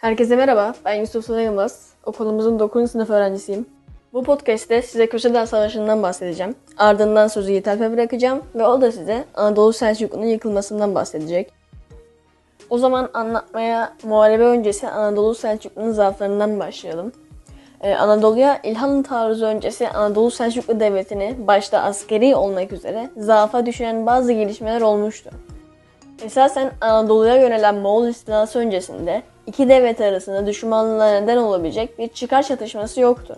Herkese merhaba, ben Yusuf Suna Yılmaz. Okulumuzun 9. sınıf öğrencisiyim. Bu podcast'te size Köşedağ Savaşı'ndan bahsedeceğim. Ardından sözü Yiğit Alp'e bırakacağım ve o da size Anadolu Selçuklu'nun yıkılmasından bahsedecek. O zaman anlatmaya muharebe öncesi Anadolu Selçuklu'nun zaaflarından başlayalım. Ee, Anadolu'ya İlhanlı taarruzu öncesi Anadolu Selçuklu Devleti'ni başta askeri olmak üzere zaafa düşüren bazı gelişmeler olmuştu. Esasen Anadolu'ya yönelen Moğol istilası öncesinde iki devlet arasında düşmanlığa neden olabilecek bir çıkar çatışması yoktu.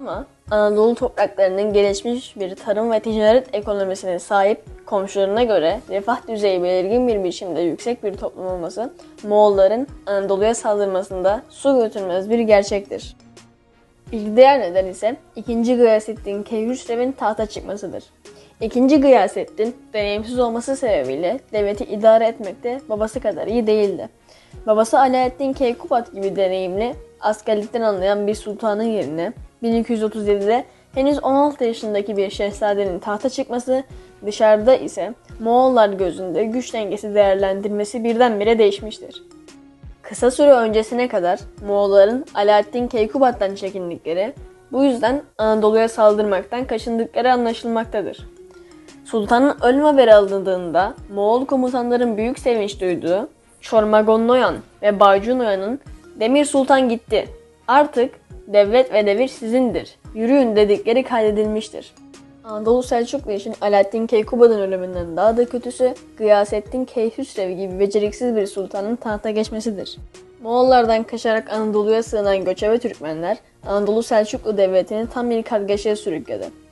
Ama Anadolu topraklarının gelişmiş bir tarım ve ticaret ekonomisine sahip komşularına göre refah düzeyi belirgin bir biçimde yüksek bir toplum olması Moğolların Anadolu'ya saldırmasında su götürmez bir gerçektir. Bir diğer neden ise 2. Gıyasettin Keyhüsrev'in tahta çıkmasıdır. İkinci Gıyasettin deneyimsiz olması sebebiyle devleti idare etmekte babası kadar iyi değildi. Babası Alaaddin Keykubat gibi deneyimli, askerlikten anlayan bir sultanın yerine 1237'de henüz 16 yaşındaki bir şehzadenin tahta çıkması, dışarıda ise Moğollar gözünde güç dengesi değerlendirmesi birdenbire değişmiştir. Kısa süre öncesine kadar Moğolların Alaaddin Keykubat'tan çekindikleri, bu yüzden Anadolu'ya saldırmaktan kaçındıkları anlaşılmaktadır. Sultanın ölüm haberi alındığında Moğol komutanların büyük sevinç duyduğu Çormagon Noyan ve Baycu Noyan'ın Demir Sultan gitti. Artık devlet ve devir sizindir. Yürüyün dedikleri kaydedilmiştir. Anadolu Selçuklu için Alaaddin Keykubat'ın ölümünden daha da kötüsü Gıyasettin Keyhüsrev gibi beceriksiz bir sultanın tahta geçmesidir. Moğollardan kaçarak Anadolu'ya sığınan göçebe Türkmenler Anadolu Selçuklu Devleti'ni tam bir kargaşaya sürükledi.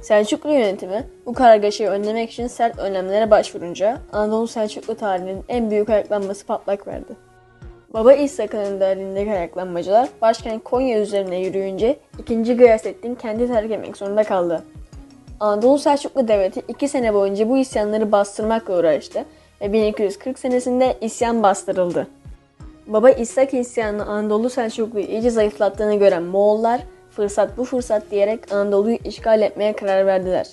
Selçuklu yönetimi bu kargaşayı önlemek için sert önlemlere başvurunca Anadolu Selçuklu tarihinin en büyük ayaklanması patlak verdi. Baba İshak'ın önderliğindeki ayaklanmacılar başkent Konya üzerine yürüyünce 2. Gıyasettin kendi terk etmek zorunda kaldı. Anadolu Selçuklu Devleti 2 sene boyunca bu isyanları bastırmakla uğraştı ve 1240 senesinde isyan bastırıldı. Baba İshak isyanını Anadolu Selçuklu'yu iyice zayıflattığını gören Moğollar fırsat bu fırsat diyerek Anadolu'yu işgal etmeye karar verdiler.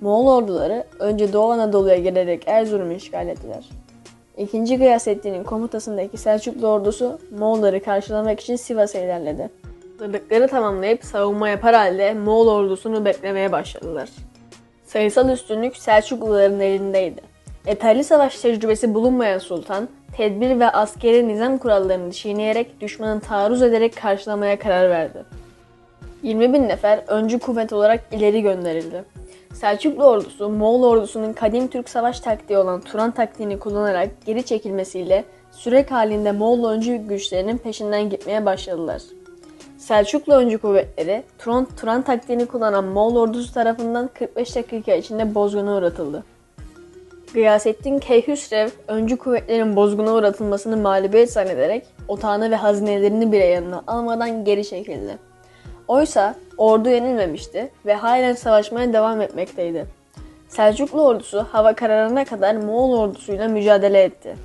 Moğol orduları önce Doğu Anadolu'ya gelerek Erzurum'u işgal ettiler. İkinci Gıyasettin'in komutasındaki Selçuklu ordusu Moğolları karşılamak için Sivas'a ilerledi. Hazırlıkları tamamlayıp savunma yapar halde Moğol ordusunu beklemeye başladılar. Sayısal üstünlük Selçukluların elindeydi. Yeterli savaş tecrübesi bulunmayan sultan, tedbir ve askeri nizam kurallarını çiğneyerek düşmanı taarruz ederek karşılamaya karar verdi. 20 bin nefer öncü kuvvet olarak ileri gönderildi. Selçuklu ordusu Moğol ordusunun kadim Türk savaş taktiği olan Turan taktiğini kullanarak geri çekilmesiyle sürek halinde Moğol öncü güçlerinin peşinden gitmeye başladılar. Selçuklu öncü kuvvetleri Turan, Turan taktiğini kullanan Moğol ordusu tarafından 45 dakika içinde bozguna uğratıldı. Gıyasettin Keyhüsrev öncü kuvvetlerin bozguna uğratılmasını mağlubiyet zannederek otağını ve hazinelerini bile yanına almadan geri çekildi. Oysa ordu yenilmemişti ve halen savaşmaya devam etmekteydi. Selçuklu ordusu hava kararına kadar Moğol ordusuyla mücadele etti.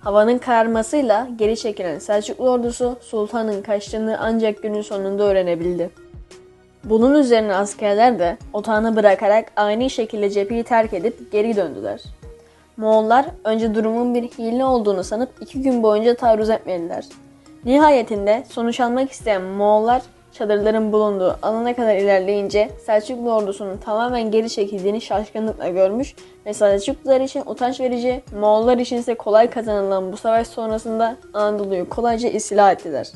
Havanın kararmasıyla geri çekilen Selçuklu ordusu sultanın kaçtığını ancak günün sonunda öğrenebildi. Bunun üzerine askerler de otağını bırakarak aynı şekilde cepheyi terk edip geri döndüler. Moğollar önce durumun bir hile olduğunu sanıp iki gün boyunca taarruz etmediler. Nihayetinde sonuç almak isteyen Moğollar çadırların bulunduğu alana kadar ilerleyince Selçuklu ordusunun tamamen geri çekildiğini şaşkınlıkla görmüş ve Selçuklular için utanç verici, Moğollar için ise kolay kazanılan bu savaş sonrasında Anadolu'yu kolayca istila ettiler.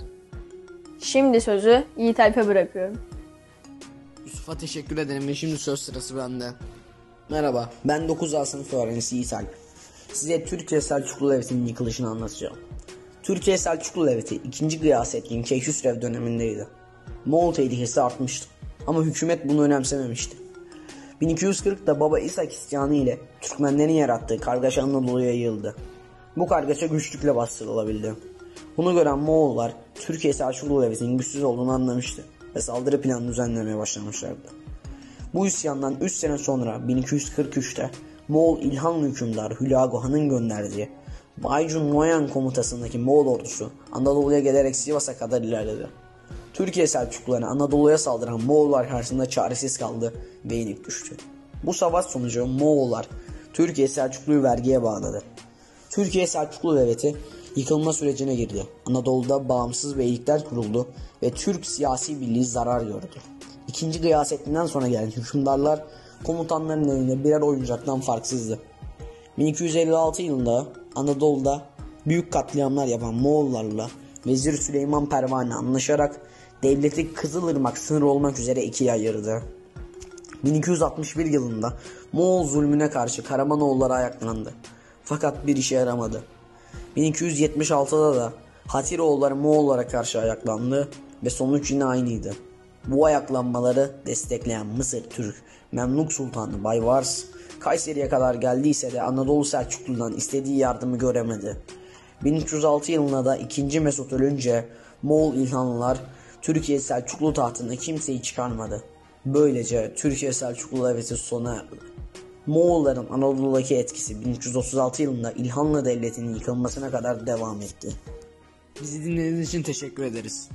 Şimdi sözü Yiğit Alp'e bırakıyorum. Yusuf'a teşekkür ederim ve şimdi söz sırası bende. Merhaba, ben 9 A sınıf öğrencisi İshak. Size Türkiye Selçuklu Devleti'nin yıkılışını anlatacağım. Türkiye Selçuklu Devleti 2. Gıyasettin Keyhüsrev dönemindeydi. Moğol tehlikesi artmıştı ama hükümet bunu önemsememişti. 1240'da Baba İshak isyanı ile Türkmenlerin yarattığı kargaşa Anadolu'ya yayıldı. Bu kargaşa güçlükle bastırılabildi. Bunu gören Moğollar Türkiye Selçuklu Devleti'nin güçsüz olduğunu anlamıştı ve saldırı planı düzenlemeye başlamışlardı. Bu isyandan 3 sene sonra 1243'te Moğol İlhanlı hükümdar Hülagu Han'ın gönderdiği Baycun Noyan komutasındaki Moğol ordusu Anadolu'ya gelerek Sivas'a kadar ilerledi. Türkiye Selçukluları Anadolu'ya saldıran Moğollar karşısında çaresiz kaldı ve yenik düştü. Bu savaş sonucu Moğollar Türkiye Selçuklu'yu vergiye bağladı. Türkiye Selçuklu Devleti yıkılma sürecine girdi. Anadolu'da bağımsız beylikler kuruldu ve Türk siyasi birliği zarar gördü. İkinci Gıyasettin'den sonra gelen hükümdarlar komutanların elinde birer oyuncaktan farksızdı. 1256 yılında Anadolu'da büyük katliamlar yapan Moğollarla Vezir Süleyman Pervane anlaşarak devleti Kızılırmak sınır olmak üzere ikiye ayırdı. 1261 yılında Moğol zulmüne karşı Karamanoğulları ayaklandı. Fakat bir işe yaramadı. 1276'da da Hatiroğulları Moğollara karşı ayaklandı ve sonuç yine aynıydı. Bu ayaklanmaları destekleyen Mısır Türk Memluk Sultanı Baybars Kayseri'ye kadar geldiyse de Anadolu Selçuklu'dan istediği yardımı göremedi. 1306 yılında da 2. Mesut ölünce Moğol İlhanlılar Türkiye Selçuklu tahtına kimseyi çıkarmadı. Böylece Türkiye Selçuklu devleti sona erdi. Moğolların Anadolu'daki etkisi 1336 yılında İlhanlı Devleti'nin yıkılmasına kadar devam etti. Bizi dinlediğiniz için teşekkür ederiz.